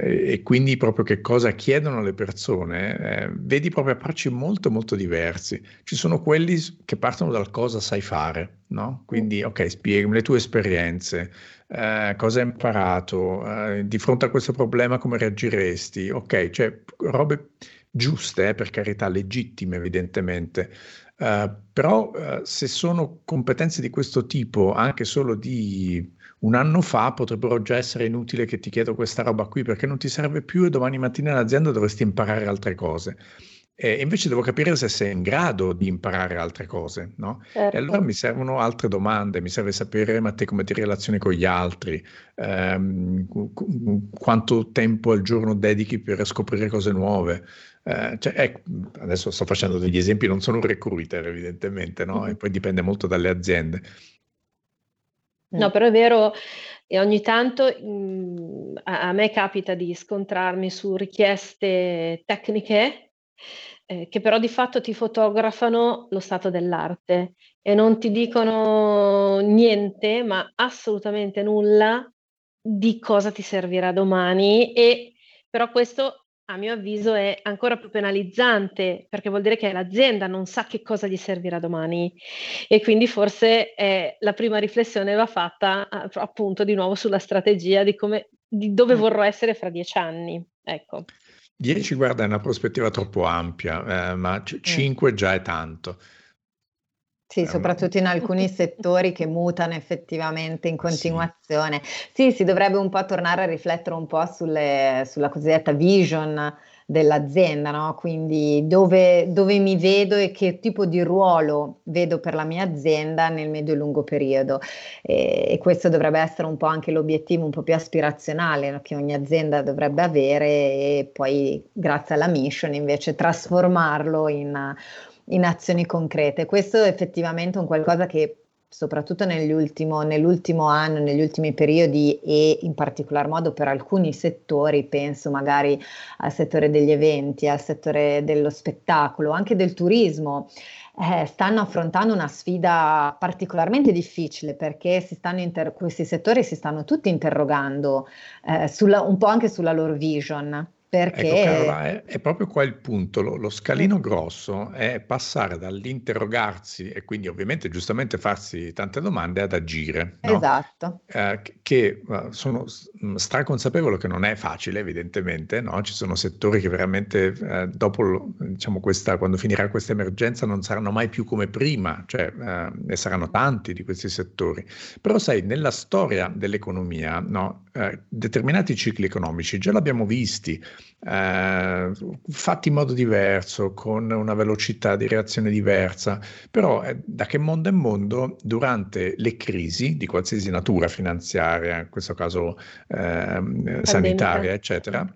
e, e, quindi proprio che cosa chiedono le persone, eh, vedi proprio approcci molto molto diversi. Ci sono quelli che partono dal cosa sai fare, no? quindi ok, spiegami le tue esperienze, uh, cosa hai imparato, uh, di fronte a questo problema come reagiresti, ok, cioè robe giuste, eh, per carità, legittime evidentemente, uh, però uh, se sono competenze di questo tipo anche solo di un anno fa potrebbero già essere inutili che ti chiedo questa roba qui perché non ti serve più e domani mattina in azienda dovresti imparare altre cose. E invece devo capire se sei in grado di imparare altre cose, no? Certo. E allora mi servono altre domande, mi serve sapere ma te come ti relazioni con gli altri, ehm, qu- quanto tempo al giorno dedichi per scoprire cose nuove. Eh, cioè, ecco, adesso sto facendo degli esempi, non sono un recruiter evidentemente, no? Mm-hmm. E poi dipende molto dalle aziende. No, però è vero, e ogni tanto mh, mm, a, a, me capita di scontrarmi su richieste tecniche eh, che però di fatto ti fotografano lo stato dell'arte e non ti dicono niente, ma assolutamente nulla di cosa ti servirà domani e però questo a mio avviso è ancora più penalizzante perché vuol dire che l'azienda non sa che cosa gli servirà domani e quindi forse eh, la prima riflessione va fatta appunto di nuovo sulla strategia di, come, di dove mm. vorrò essere fra dieci anni. Ecco. 10 guarda è una prospettiva troppo ampia, eh, ma 5 mm. già è tanto. Sì, soprattutto in alcuni settori che mutano effettivamente in continuazione. Sì, si dovrebbe un po' tornare a riflettere un po' sulle, sulla cosiddetta vision dell'azienda, no? quindi dove, dove, mi vedo e che tipo di ruolo vedo per la mia azienda nel medio e lungo periodo. E, e questo dovrebbe essere un po' anche l'obiettivo un po' più aspirazionale no? che ogni azienda dovrebbe avere e poi grazie alla mission invece trasformarlo in in azioni concrete. Questo è effettivamente un qualcosa che soprattutto nell'ultimo, anno, negli ultimi periodi e in particolar modo per alcuni settori, penso magari al settore degli eventi, al settore dello spettacolo, anche del turismo, eh, stanno affrontando una sfida particolarmente difficile perché inter- questi settori si stanno tutti interrogando eh, sulla, un po' anche sulla loro vision Perché... Ecco, Carola, è, è, proprio qua il punto. Lo, lo, scalino grosso è passare dall'interrogarsi e quindi ovviamente giustamente farsi tante domande ad agire. No? Esatto. Eh, che uh, sono mm, straconsapevole che non è facile, evidentemente. No? Ci sono settori che veramente eh, dopo, diciamo, questa, quando finirà questa emergenza non saranno mai più come prima, cioè eh, ne saranno tanti di questi settori. Però sai, nella storia dell'economia, no? Eh, determinati cicli economici già l'abbiamo visti eh, fatti in modo diverso, con una velocità di reazione diversa, però eh, da che mondo è mondo, durante le crisi di qualsiasi natura finanziaria, in questo caso eh, sanitaria, eccetera,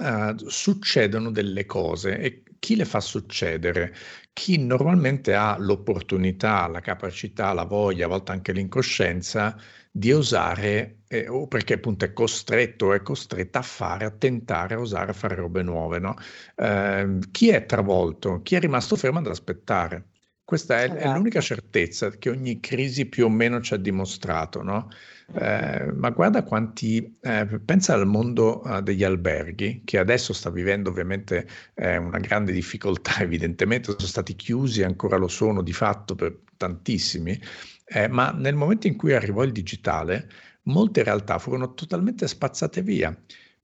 eh, succedono delle cose e chi le fa succedere? Chi normalmente ha l'opportunità, la capacità, la voglia, a volte anche l'incoscienza di osare, eh, o perché appunto è costretto o è costretta a fare, a tentare, a osare, a fare robe nuove. No? Eh, chi è travolto? Chi è rimasto fermo ad aspettare? Questa è, è, l'unica esatto. certezza che ogni crisi più o meno ci ha dimostrato, no? Eh, ma guarda quanti, eh, pensa al mondo uh, degli alberghi, che adesso sta vivendo ovviamente eh, una grande difficoltà, evidentemente sono stati chiusi, ancora lo sono di fatto per tantissimi, eh, ma nel momento in cui arrivò il digitale, molte realtà furono totalmente spazzate via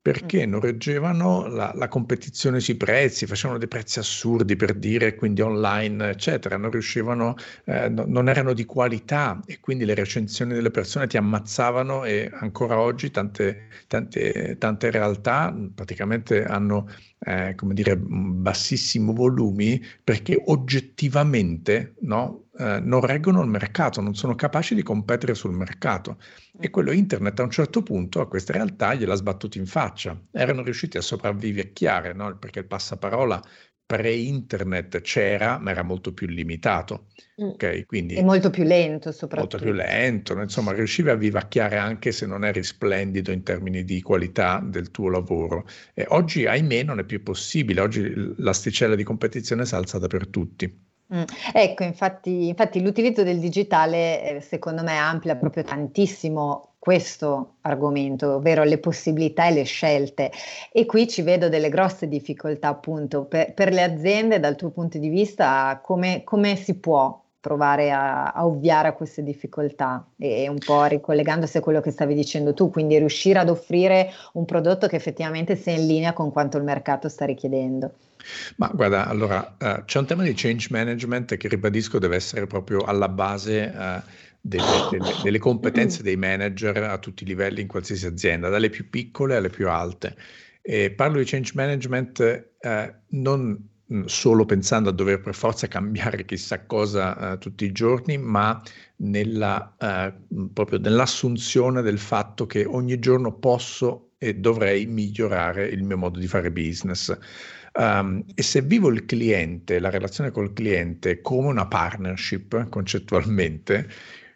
perché non reggevano la, la, competizione sui prezzi, facevano dei prezzi assurdi per dire, quindi online, eccetera, non riuscivano, eh, no, non erano di qualità e quindi le recensioni delle persone ti ammazzavano e ancora oggi tante, tante, tante realtà praticamente hanno, eh, come dire, bassissimi volumi perché oggettivamente no, eh, non reggono il mercato, non sono capaci di competere sul mercato. E quello internet a un certo punto a queste realtà gliela sbattuto in faccia. Erano riusciti a sopravvivecchiare, no? perché il passaparola pre-internet c'era, ma era molto più limitato. Mm. Okay? Quindi, e molto più lento soprattutto. Molto più lento, insomma riuscivi a vivacchiare anche se non eri splendido in termini di qualità del tuo lavoro. E oggi, ahimè, non è più possibile, oggi l'asticella di competizione si alza per tutti. Mm. Ecco, infatti, infatti l'utilizzo del digitale eh, secondo me amplia proprio tantissimo questo argomento, ovvero le possibilità e le scelte. E qui ci vedo delle grosse difficoltà appunto per, per le aziende dal tuo punto di vista, come, come si può provare a, a, ovviare a queste difficoltà e un po' ricollegandosi a quello che stavi dicendo tu, quindi riuscire ad offrire un prodotto che effettivamente sia in linea con quanto il mercato sta richiedendo. Ma guarda, allora uh, c'è un tema di change management che ribadisco deve essere proprio alla base uh, delle, delle, delle, competenze dei manager a tutti i livelli in qualsiasi azienda, dalle più piccole alle più alte. E parlo di change management uh, non solo pensando a dover per forza cambiare chissà cosa tutti i giorni, ma nella, proprio nell'assunzione del fatto che ogni giorno posso e dovrei migliorare il mio modo di fare business. Um, e se vivo il cliente, la relazione col cliente come una partnership concettualmente,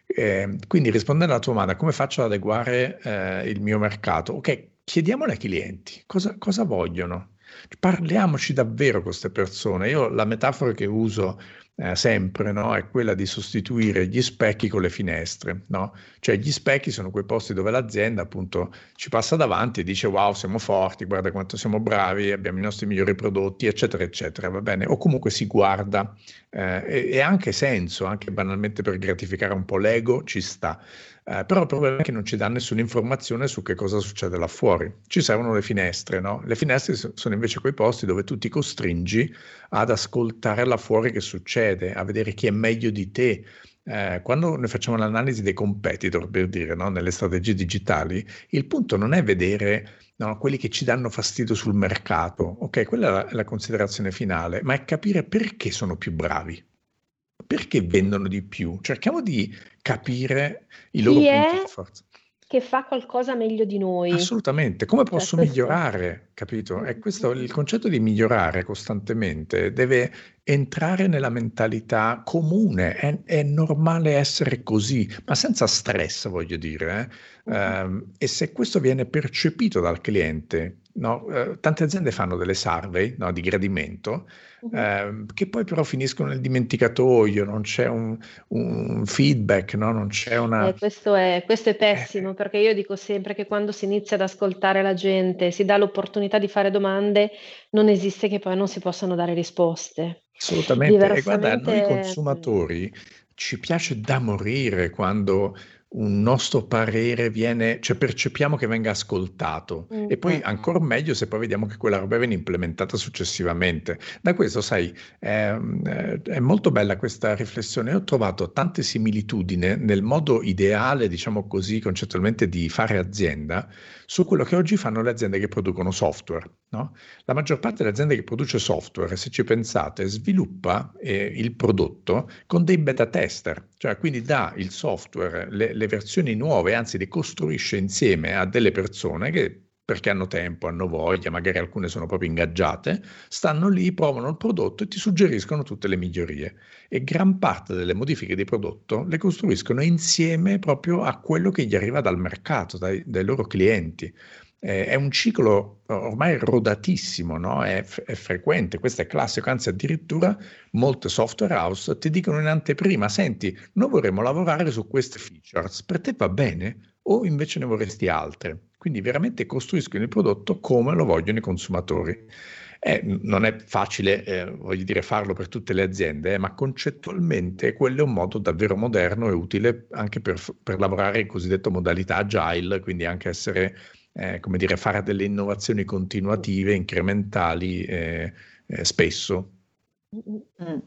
eh, quindi rispondendo alla tua domanda, come faccio ad adeguare eh, il mio mercato? Ok, chiediamole ai clienti cosa, cosa vogliono. Parliamoci davvero con queste persone. Io la metafora che uso eh, sempre no? è quella di sostituire gli specchi con le finestre. No? Cioè gli specchi sono quei posti dove l'azienda appunto ci passa davanti e dice wow siamo forti, guarda quanto siamo bravi, abbiamo i nostri migliori prodotti, eccetera, eccetera, va bene? O comunque si guarda eh, e, e anche senso, anche banalmente per gratificare un po' l'ego, ci sta. Eh, però il problema è che non ci dà nessuna informazione su che cosa succede là fuori. Ci servono le finestre, no? Le finestre sono invece quei posti dove tu ti costringi ad ascoltare là fuori che succede, a vedere chi è meglio di te. Eh, quando noi facciamo l'analisi dei competitor, per dire, no? nelle strategie digitali, il punto non è vedere no, quelli che ci danno fastidio sul mercato, ok, quella è la, è la considerazione finale, ma è capire perché sono più bravi perché vendono di più? Cerchiamo di capire i loro Chi punti di forza. Che fa qualcosa meglio di noi. Assolutamente, come cioè, posso questo... migliorare, capito? E questo, il concetto di migliorare costantemente deve entrare nella mentalità comune, è, è normale essere così, ma senza stress, voglio dire. Eh? Uh, e se questo viene percepito dal cliente, no? eh, tante aziende fanno delle survey no, di gradimento eh, che poi però finiscono nel dimenticatoio, non c'è un, un feedback, no? non c'è una... Eh, questo, è, questo, è, pessimo perché io dico sempre che quando si inizia ad ascoltare la gente, si dà l'opportunità di fare domande, non esiste che poi non si possano dare risposte. Assolutamente, Diversamente... e guarda, noi consumatori ci piace da morire quando un nostro parere viene, cioè percepiamo che venga ascoltato mm, e poi mm. ancora meglio se poi vediamo che quella roba viene implementata successivamente. Da questo, sai, è, è molto bella questa riflessione. Ho trovato tante similitudini nel modo ideale, diciamo così, concettualmente di fare azienda su quello che oggi fanno le aziende che producono software. No? La maggior parte delle aziende che produce software, se ci pensate, sviluppa eh, il prodotto con dei beta tester, cioè quindi dà il software, le, le versioni nuove, anzi le costruisce insieme a delle persone che perché hanno tempo, hanno voglia, magari alcune sono proprio ingaggiate, stanno lì, provano il prodotto e ti suggeriscono tutte le migliorie. E gran parte delle modifiche di prodotto le costruiscono insieme proprio a quello che gli arriva dal mercato, dai, dai loro clienti. Eh, è un ciclo ormai rodatissimo, no? è, f- è, frequente, questo è classico, anzi addirittura molte software house ti dicono in anteprima, senti, noi vorremmo lavorare su queste features, per te va bene o invece ne vorresti altre? Quindi veramente costruiscono il prodotto come lo vogliono i consumatori. Eh, non è facile, eh, voglio dire, farlo per tutte le aziende, eh, ma concettualmente quello è un modo davvero moderno e utile anche per, per lavorare in cosiddetta modalità agile, quindi anche essere, eh, come dire, fare delle innovazioni continuative, incrementali eh, eh, spesso. Mm.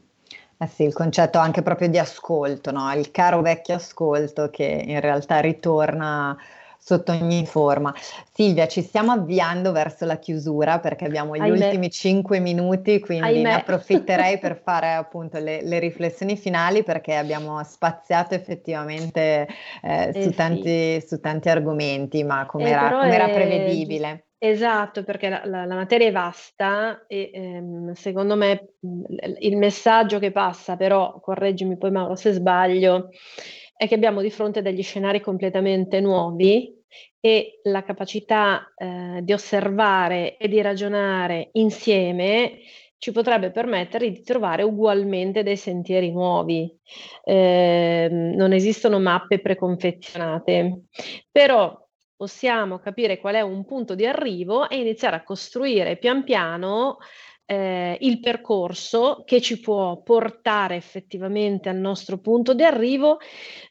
Eh sì, il concetto anche proprio di ascolto, no? il caro vecchio ascolto che in realtà ritorna sotto ogni forma. Silvia, ci stiamo avviando verso la chiusura perché abbiamo gli Ahimè. ultimi cinque minuti, quindi Ahimè. ne approfitterei per fare appunto le, le, riflessioni finali perché abbiamo spaziato effettivamente eh, eh, su, tanti, sì. su, tanti, argomenti, ma come eh, era, era prevedibile. Esatto, perché la, la, la, materia è vasta e ehm, secondo me il messaggio che passa, però correggimi poi Mauro se sbaglio, è che abbiamo di fronte degli scenari completamente nuovi e la capacità eh, di osservare e di ragionare insieme ci potrebbe permettere di trovare ugualmente dei sentieri nuovi. Eh, non esistono mappe preconfezionate, però possiamo capire qual è un punto di arrivo e iniziare a costruire pian piano eh, il percorso che ci può portare effettivamente al nostro punto di arrivo,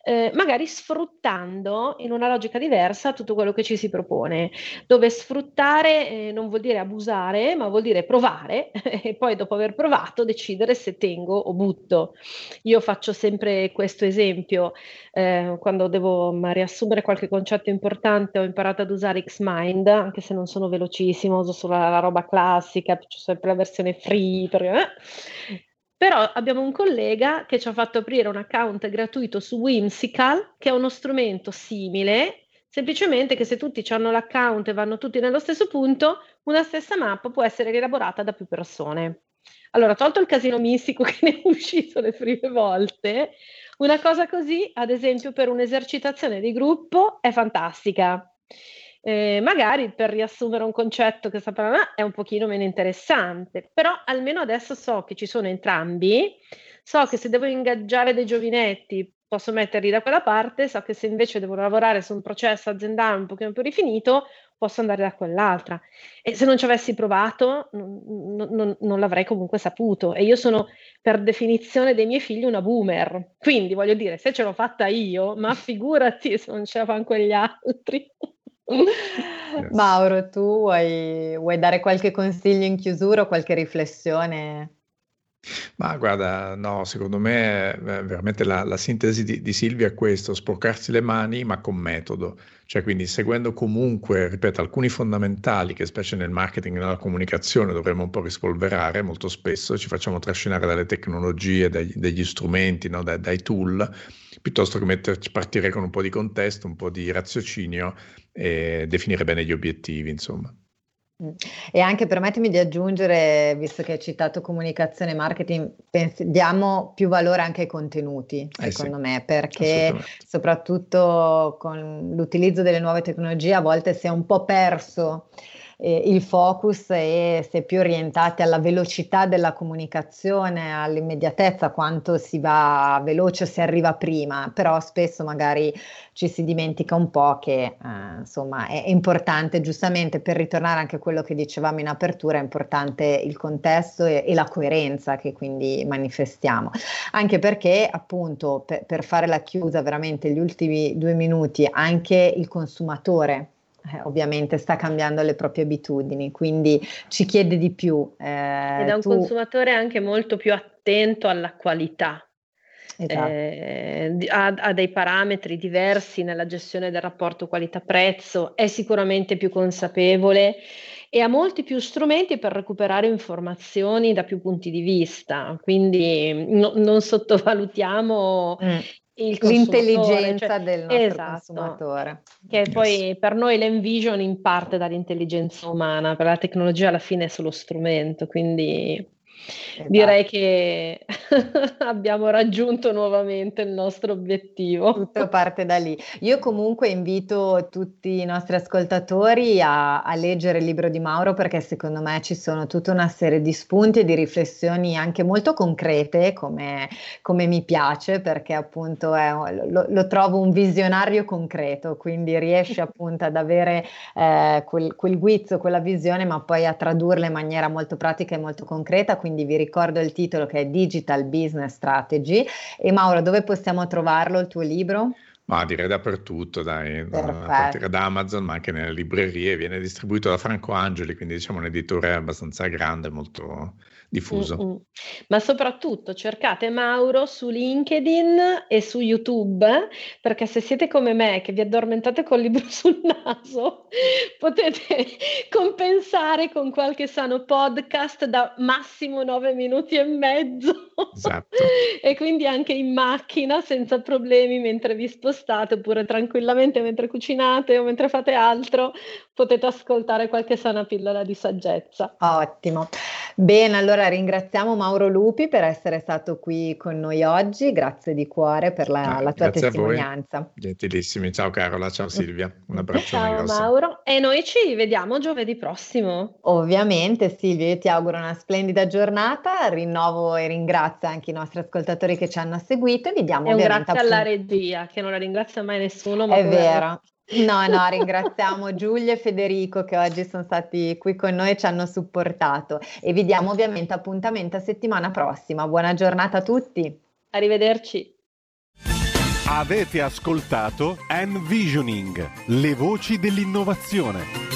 eh, magari sfruttando in una logica diversa tutto quello che ci si propone, dove sfruttare eh, non vuol dire abusare, ma vuol dire provare e poi dopo aver provato decidere se tengo o butto. Io faccio sempre questo esempio, eh, quando devo riassumere qualche concetto importante ho imparato ad usare Xmind, anche se non sono velocissimo, uso solo la, la roba classica, c'è sempre la versione free. Eh. Però abbiamo un collega che ci ha fatto aprire un account gratuito su Whimsical, che è uno strumento simile, semplicemente che se tutti hanno l'account e vanno tutti nello stesso punto, una stessa mappa può essere rielaborata da più persone. Allora, tolto il casino mistico che ne è uscito le prime volte, una cosa così, ad esempio, per un'esercitazione di gruppo è fantastica. Eh, magari per riassumere un concetto che parlando è un pochino meno interessante, però almeno adesso so che ci sono entrambi, so che se devo ingaggiare dei giovinetti posso metterli da quella parte, so che se invece devo lavorare su un processo aziendale un pochino più rifinito, posso andare da quell'altra. E se non ci avessi provato, non, non, non, l'avrei comunque saputo. E io sono per definizione dei miei figli una boomer. Quindi voglio dire, se ce l'ho fatta io, ma figurati se non ce la fanno quegli altri. Mauro, tu vuoi, vuoi dare qualche consiglio in chiusura o qualche riflessione? Ma guarda, no, secondo me eh, veramente la, la sintesi di, di, Silvia è questo, sporcarsi le mani ma con metodo, cioè quindi seguendo comunque, ripeto, alcuni fondamentali che specie nel marketing e nella comunicazione dovremmo un po' rispolverare, molto spesso ci facciamo trascinare dalle tecnologie, dagli, dagli strumenti, no, dai, dai, tool, piuttosto che metterci, partire con un po' di contesto, un po' di raziocinio e definire bene gli obiettivi, insomma. E anche permettimi di aggiungere, visto che hai citato comunicazione e marketing, pens- diamo più valore anche ai contenuti, secondo eh sì, me, perché soprattutto con l'utilizzo delle nuove tecnologie a volte si è un po' perso eh, il focus è più orientati alla velocità della comunicazione, all'immediatezza, quanto si va veloce, si arriva prima, però spesso magari ci si dimentica un po' che eh, insomma è, importante, giustamente per ritornare anche a quello che dicevamo in apertura, è importante il contesto e, e la coerenza che quindi manifestiamo, anche perché appunto per, per fare la chiusa veramente gli ultimi due minuti, anche il consumatore eh, ovviamente sta cambiando le proprie abitudini, quindi ci chiede di più. Eh, Ed è un tu... consumatore anche molto più attento alla qualità. Esatto. Eh, ha, ha, dei parametri diversi nella gestione del rapporto qualità-prezzo, è sicuramente più consapevole e ha molti più strumenti per recuperare informazioni da più punti di vista, quindi no, non sottovalutiamo mm l'intelligenza cioè, del nostro esatto, consumatore. Che yes. poi per noi l'envision in parte dall'intelligenza umana, per la tecnologia alla fine è solo strumento, quindi Esatto. Direi che abbiamo raggiunto nuovamente il nostro obiettivo. Tutto parte da lì. Io comunque invito tutti i nostri ascoltatori a, a, leggere il libro di Mauro perché secondo me ci sono tutta una serie di spunti e di riflessioni anche molto concrete come, come mi piace perché appunto è, lo, lo, trovo un visionario concreto, quindi riesce appunto ad avere eh, quel, quel guizzo, quella visione ma poi a tradurla in maniera molto pratica e molto concreta. Quindi quindi vi ricordo il titolo che è Digital Business Strategy. E Mauro, dove possiamo trovarlo il tuo libro? Ma direi dappertutto, dai, da, da Amazon, ma anche nelle librerie, viene distribuito da Franco Angeli, quindi diciamo un editore abbastanza grande, molto, diffuso. Mm-hmm. Ma soprattutto cercate Mauro su LinkedIn e su YouTube, perché se siete come me che vi addormentate col libro sul naso, potete compensare con qualche sano podcast da massimo nove minuti e mezzo. Esatto. e quindi anche in macchina senza problemi mentre vi spostate oppure tranquillamente mentre cucinate o mentre fate altro, potete ascoltare qualche sana pillola di saggezza. Ottimo. Bene, allora ringraziamo Mauro Lupi per essere stato qui con noi oggi, grazie di cuore per la, ah, la tua testimonianza. Gentilissimi, ciao Carola, ciao Silvia, un abbraccio. Ciao Mauro e noi ci vediamo giovedì prossimo. Ovviamente Silvia, io ti auguro una splendida giornata, rinnovo e ringrazio anche i nostri ascoltatori che ci hanno seguito e vi diamo e un grazie appunto... alla regia che non la ringrazia mai nessuno. Ma È vero. No, no, ringraziamo Giulia e Federico che oggi sono stati qui con noi e ci hanno supportato e vi diamo ovviamente appuntamento a settimana prossima. Buona giornata a tutti. Arrivederci. Avete ascoltato Envisioning, le voci dell'innovazione.